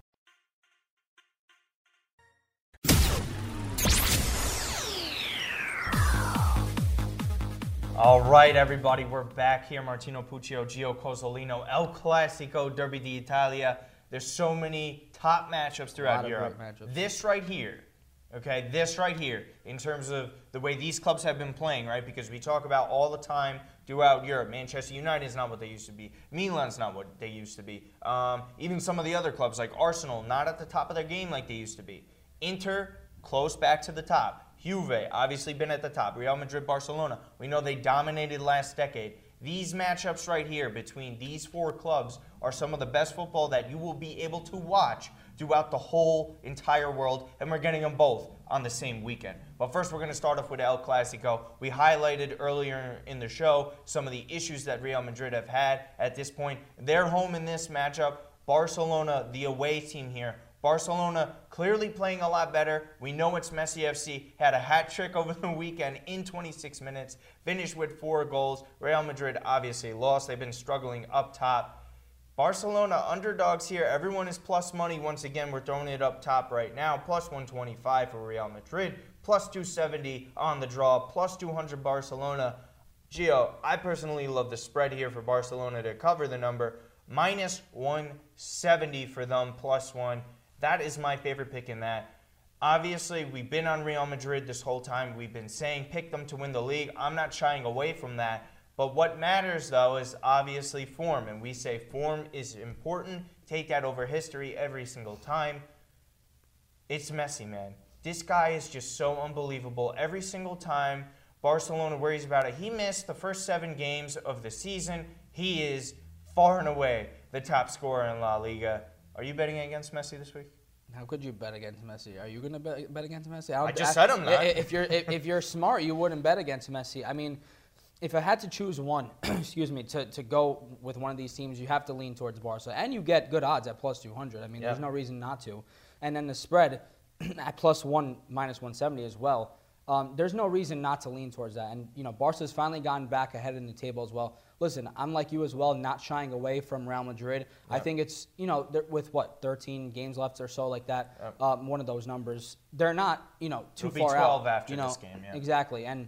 All right, everybody, we're back here. Martino Puccio, Gio Cozzolino, El Clasico, Derby d'Italia. There's so many top matchups throughout Europe. matchups. This right here, okay, this right here, in terms of the way these clubs have been playing, right? Because we talk about all the time throughout Europe. Manchester United is not what they used to be. Milan's not what they used to be. Um, even some of the other clubs like Arsenal, not at the top of their game like they used to be. Inter, close back to the top. Juve, obviously been at the top. Real Madrid, Barcelona, we know they dominated last decade. These matchups right here between these four clubs are some of the best football that you will be able to watch throughout the whole entire world, and we're getting them both on the same weekend. But first, we're going to start off with El Clasico. We highlighted earlier in the show some of the issues that Real Madrid have had at this point. They're home in this matchup. Barcelona, the away team here, Barcelona clearly playing a lot better. We know it's Messi FC. Had a hat trick over the weekend in 26 minutes, finished with four goals. Real Madrid obviously lost. They've been struggling up top. Barcelona underdogs here. Everyone is plus money. Once again, we're throwing it up top right now. Plus 125 for Real Madrid, plus 270 on the draw, plus 200 Barcelona. Gio, I personally love the spread here for Barcelona to cover the number. Minus 170 for them, plus one. That is my favorite pick in that. Obviously, we've been on Real Madrid this whole time. We've been saying pick them to win the league. I'm not shying away from that. But what matters, though, is obviously form. And we say form is important. Take that over history every single time. It's Messi, man. This guy is just so unbelievable. Every single time Barcelona worries about it, he missed the first seven games of the season. He is far and away the top scorer in La Liga. Are you betting against Messi this week? How could you bet against Messi? Are you going to bet, bet against Messi? don't- I just said I'm not. If you're if, if you're smart, you wouldn't bet against Messi. I mean, if I had to choose one, excuse me, to, to go with one of these teams, you have to lean towards Barca, and you get good odds at plus 200. I mean, there's no reason not to. And then the spread at plus one minus 170 as well. Um, there's no reason not to lean towards that. And you know, Barca's finally gotten back ahead in the table as well. Listen, I'm like you as well, not shying away from Real Madrid. I think it's you know with what 13 games left or so like that, um, one of those numbers. They're not you know too It'll be far 12 out. after you know, this game, yeah. Exactly, and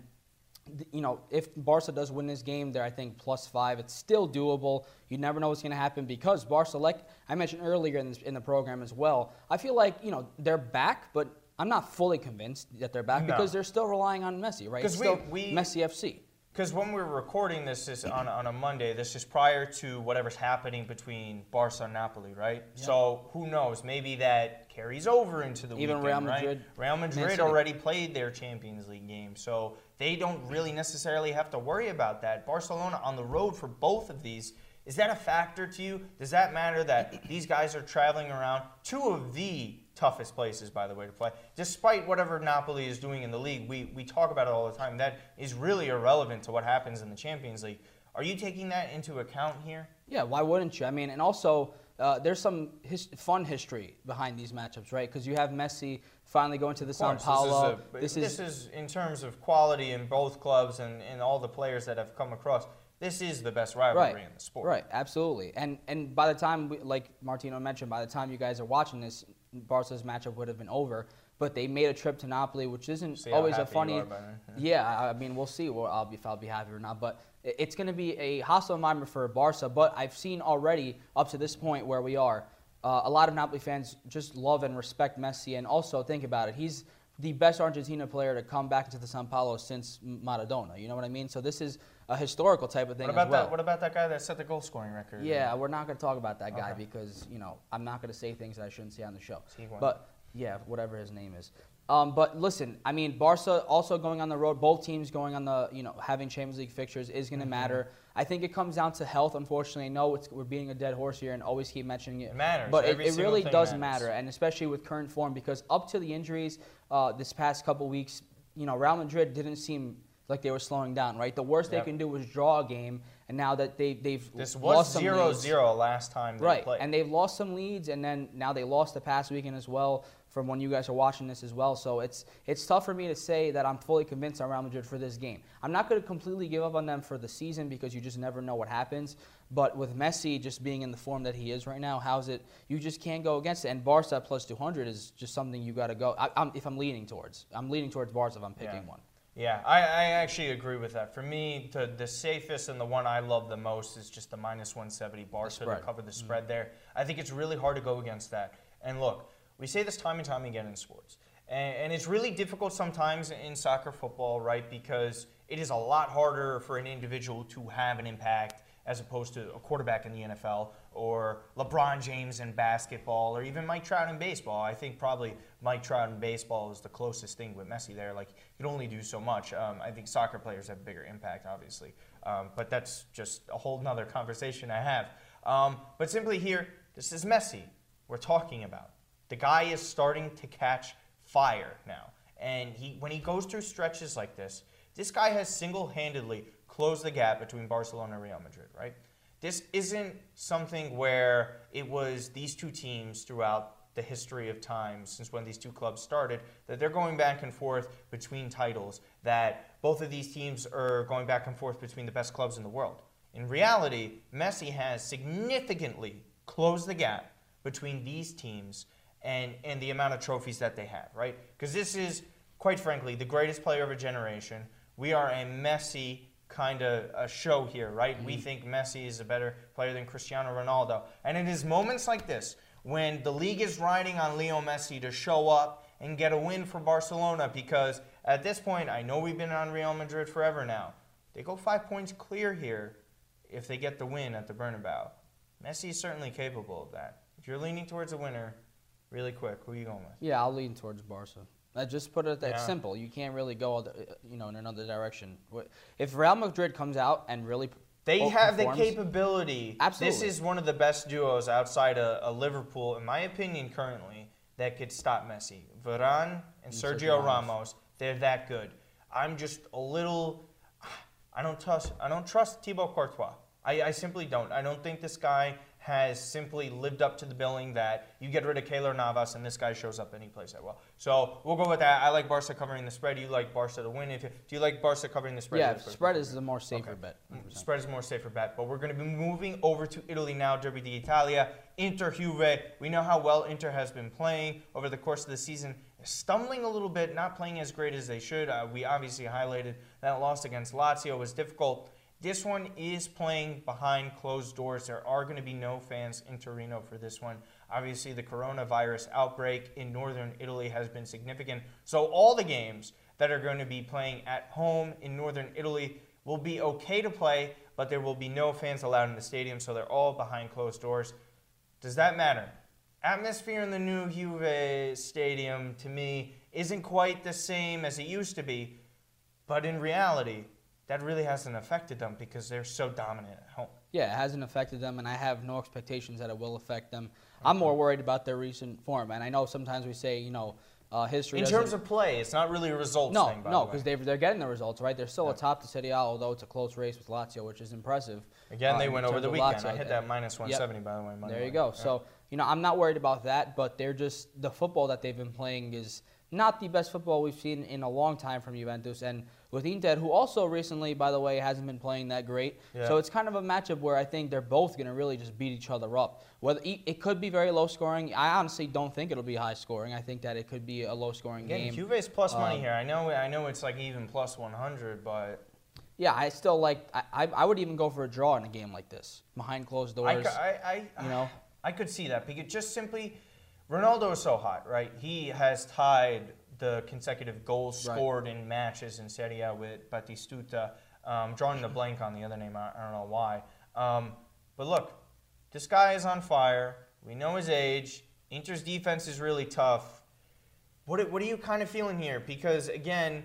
you know, if Barca does win this game, they're I think plus five. It's still doable. You never know what's going to happen because Barca, like I mentioned earlier in, this, in the program as well, I feel like you know they're back, but I'm not fully convinced that they're back No. because they're still relying on Messi, right? It's 'Cause we- we- Messi FC. Because when we're recording this is on, on a Monday, this is prior to whatever's happening between Barca and Napoli, right? So who knows? Maybe that carries over into the Even weekend, Real right? Madrid, Real Madrid already played their Champions League game, so they don't really necessarily have to worry about that. Barcelona on the road for both of these. Is that a factor to you? Does that matter that these guys are traveling around two of the toughest places, by the way, to play? Despite whatever Napoli is doing in the league, we, we talk about it all the time. That is really irrelevant to what happens in the Champions League. Are you taking that into account here? Yeah, why wouldn't you? I mean, and also uh, there's some his- fun history behind these matchups, right? Because you have Messi finally going to the San Paolo. This is, a, this is in terms of quality in both clubs and, and all the players that have come across. This is the best rivalry right. in the sport. Right, absolutely. And and by the time, we, like Martino mentioned, by the time you guys are watching this, Barca's matchup would have been over. But they made a trip to Napoli, which isn't See always a funny. are then, yeah, I mean, we'll see. Well, I'll be if I'll be happy or not. But it's going to be a hostile environment for Barca. But I've seen already up to this point where we are, uh, a lot of Napoli fans just love and respect Messi, and also think about it. He's the best Argentina player to come back into the San Paolo since Maradona. You know what I mean? So this is a historical type of thing What about as well. that? What about that guy that set the goal scoring record? Yeah, we're not going to talk about that guy Okay. because you know I'm not going to say things that I shouldn't say on the show. But yeah, whatever his name is. Um, but listen, I mean, Barca also going on the road. Both teams going on the you know having Champions League fixtures is going to Mhm. matter. I think it comes down to health. Unfortunately, I know it's, we're beating a dead horse here and always keep mentioning it. It matters. but it, it really does matters. matter, and especially with current form because up to the injuries uh, this past couple weeks, you know, Real Madrid didn't seem like they were slowing down. Right, the worst Yep. they can do was draw a game, and now that they they've This was lost some 0 leads- 0 last time they right, played. and they've lost some leads, and then now they lost the past weekend as well. From when you guys are watching this as well, so it's it's tough for me to say that I'm fully convinced on Real Madrid for this game. I'm not going to completely give up on them for the season because you just never know what happens. But with Messi just being in the form that he is right now, how's it? You just can't go against it. And Barca plus 200 is just something you got to go. I, I'm, if I'm leaning towards, I'm leaning towards Barca if I'm picking Yeah. one. Yeah, I, I actually agree with that. For me, the, the safest and the one I love the most is just the minus 170 Barca to cover the Mm-hmm. spread there. I think it's really hard to go against that. And look, we say this time and time again in sports. And, and it's really difficult sometimes in soccer football, right? Because it is a lot harder for an individual to have an impact as opposed to a quarterback in the NFL or LeBron James in basketball or even Mike Trout in baseball. I think probably Mike Trout in baseball is the closest thing with Messi there. Like, you can only do so much. Um, I think soccer players have bigger impact, obviously. Um, but that's just a whole nother conversation I have. Um, but simply here, this is Messi we're talking about. The guy is starting to catch fire now. And he, when he goes through stretches like this, this guy has single handedly closed the gap between Barcelona and Real Madrid, right? This isn't something where it was these two teams throughout the history of time since when these two clubs started that they're going back and forth between titles, that both of these teams are going back and forth between the best clubs in the world. In reality, Messi has significantly closed the gap between these teams and, and the amount of trophies that they have, right? Because this is, quite frankly, the greatest player of a generation. We are a Messi kind of a show here, right? We mm-hmm. think Messi is a better player than Cristiano Ronaldo. And it is moments like this when the league is riding on Leo Messi to show up and get a win for Barcelona because at this point, I know we've been on Real Madrid forever now. They go five points clear here if they get the win at the Bernabeu. Messi is certainly capable of that. If you're leaning towards a winner, really quick, who are you going with? Yeah, I'll lean towards Barca. I just put it that Yeah. simple. You can't really go, other- you know, in another direction. If Real Madrid comes out and really They o- have the performs- capability. Absolutely. This is one of the best duos outside of, of Liverpool, in my opinion, currently, that could stop Messi. Varane and And Sergio Sergio Ramos, they're that good. I'm just a little. I don't trust. I don't trust Thibaut Courtois. I, I simply don't. I don't think this guy has simply lived up to the billing that you get rid of Keylor Navas and this guy shows up and he plays that well. So we'll go with that. I like Barca covering the spread. You like Barca to win. If you, do you like Barca covering the spread? Yeah, Really quick. spread is the more safer bet. Spread is more safer bet. But we're going to be moving over to Italy now, Derby d'Italia. Inter Juve. We know how well Inter has been playing over the course of the season. Stumbling a little bit, not playing as great as they should. Uh, we obviously highlighted that loss against Lazio was difficult. This one is playing behind closed doors. There are going to be no fans in Torino for this one. Obviously, the coronavirus outbreak in northern Italy has been significant. So, all the games that are going to be playing at home in northern Italy will be okay to play, but there will be no fans allowed in the stadium, so they're all behind closed doors. Does that matter? Atmosphere in the new Juve stadium, to me, isn't quite the same as it used to be, but in reality, that really hasn't affected them because they're so dominant at home. Yeah, it hasn't affected them, and I have no expectations that it will affect them. I'm more worried about their recent form, and I know sometimes we say, you know, uh, history. In terms of play, it's not really a results no, thing, by no, the because they're, they're getting the results, right? They're still atop the Serie A, although it's a close race with Lazio, which is impressive. Again, uh, they went over the weekend. I hit that minus Yep. 170, by the way. There you go. Yeah. So, you know, I'm not worried about that, but they're just the football that they've been playing is not the best football we've seen in a long time from Juventus. And with Inter, who also recently, by the way, hasn't been playing that great. Yeah. So it's kind of a matchup where I think they're both going to really just beat each other up. Whether it could be very low scoring, I honestly don't think it'll be high scoring. I think that it could be a low scoring Again, game. Juve's plus money Um, here. I know, I know, it's like even plus 100, but Yeah, I still like. I, I, I would even go for a draw in a game like this, behind closed doors. cou- I, I, you know, I could see that because just simply, Ronaldo is so hot, right? He has tied the consecutive goals Right. scored in matches in Serie A with Batistuta. Um, drawing the blank on the other name, I, I don't know why. Um, but look, this guy is on fire. We know his age. Inter's defense is really tough. What, what are you kind of feeling here? Because again,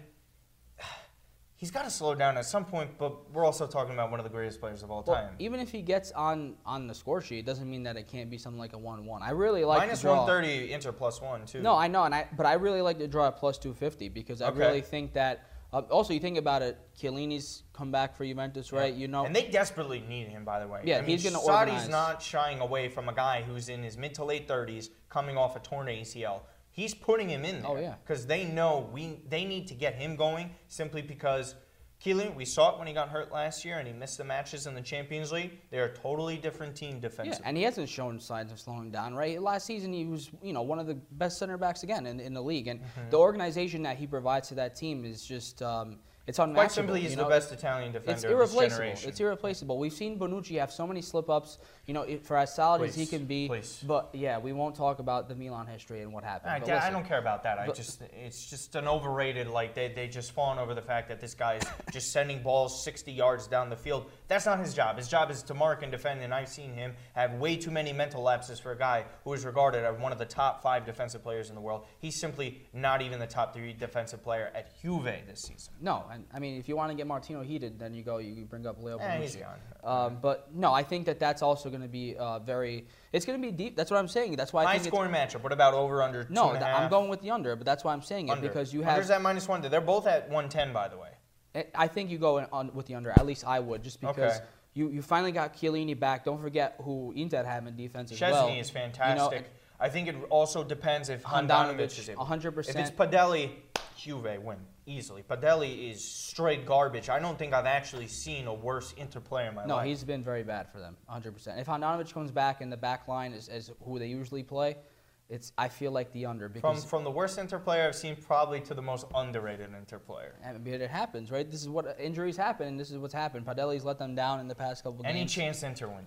he's got to slow down at some point. But we're also talking about one of the greatest players of all well, time. even if he gets on on the score sheet, it doesn't mean that it can't be something like a one-one. I really like Minus 130, Inter plus one too. No, I know, and I but I really like to draw at plus 250 because I Okay. really think that. Uh, also, you think about it, Chiellini's come back for Juventus, right? You know, and they desperately need him, by the way. Yeah, I mean, he's gonna Sarri's organize. not shying away from a guy who's in his mid to late 30s, coming off a torn ACL. He's putting him in there. Oh, yeah. Because they know we they need to get him going simply because Keelan, we saw it when he got hurt last year and he missed the matches in the Champions League. They're a totally different team Yeah, and he hasn't shown signs of slowing down, right? Last season, he was, you know, one of the best center backs again in, in the league, and Mhm. the organization that he provides to that team is just, um, it's unmatchable. Quite simply, he's you the best Italian It's defender of his generation. It's irreplaceable. We've seen Bonucci have so many slip-ups. You know, for as solid as he can be. please. But yeah, we won't talk about the Milan history and what happened. I, But I listen, don't care about that. I just it's just an overrated like they they just fallen over the fact that this guy is just sending balls 60 yards down the field. That's not his job. His job is to mark and defend, and I've seen him have way too many mental lapses for a guy who is regarded as one of the top five defensive players in the world. He's simply not even the top three defensive player at Juve this season. No, I mean, if you want to get Martino heated, then you go, you bring up Leo Eh, he's gone. Um, but no, I think that that's also going to be uh, very. It's going to be deep. That's what I'm saying. That's why I High think scoring matchup. What about over under two No, th- I'm going with the under, but that's why I'm saying it because you Under's have. at minus one. They're both at 110, by the way. I- I think you go in on with the under. At least I would, just because Okay. you, you finally got Chiellini back. Don't forget who Inter had in defense as Szczesny well. is You know, fantastic. I think it also depends if Handanovic Handanovic, is able. 100%. If it's Padelli, Juve win easily. Padelli is straight garbage. I don't think I've actually seen a worse interplay in my no, life. No, he's been very bad for them, 100%. If Handanovic comes back in the back line as, as who they usually play, it's I feel like the under because from from the worst interplayer I've seen probably to the most underrated interplayer. I mean, it happens, right? This is what injuries happen, and this is what's happened. Padelli's let them down in the past couple Any games. Any chance Inter win?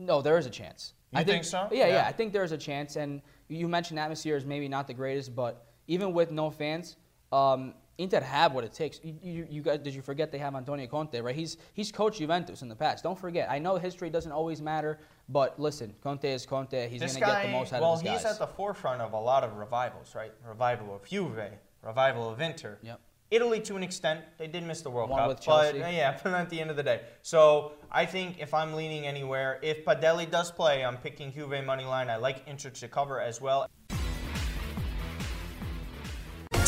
No, there is a chance. You I think so? Yeah, yeah, Yeah. I think there is a chance. And you mentioned atmosphere is maybe not the greatest, but even with no fans, um, Inter have what it takes. You, you, you guys, did you forget they have Antonio Conte, right? He's he's coached Juventus in the past. Don't forget. I know history doesn't always matter, but listen, Conte is Conte. He's going to get the most out well, of his guys. Well, he's at the forefront of a lot of revivals, right? Revival of Juve, revival of Inter. Yep. Italy, to an extent, they did miss the World One Cup, with but yeah, but at the end of the day. So I think if I'm leaning anywhere, if Padelli does play, I'm picking Juve money line. I like Inter to cover as well.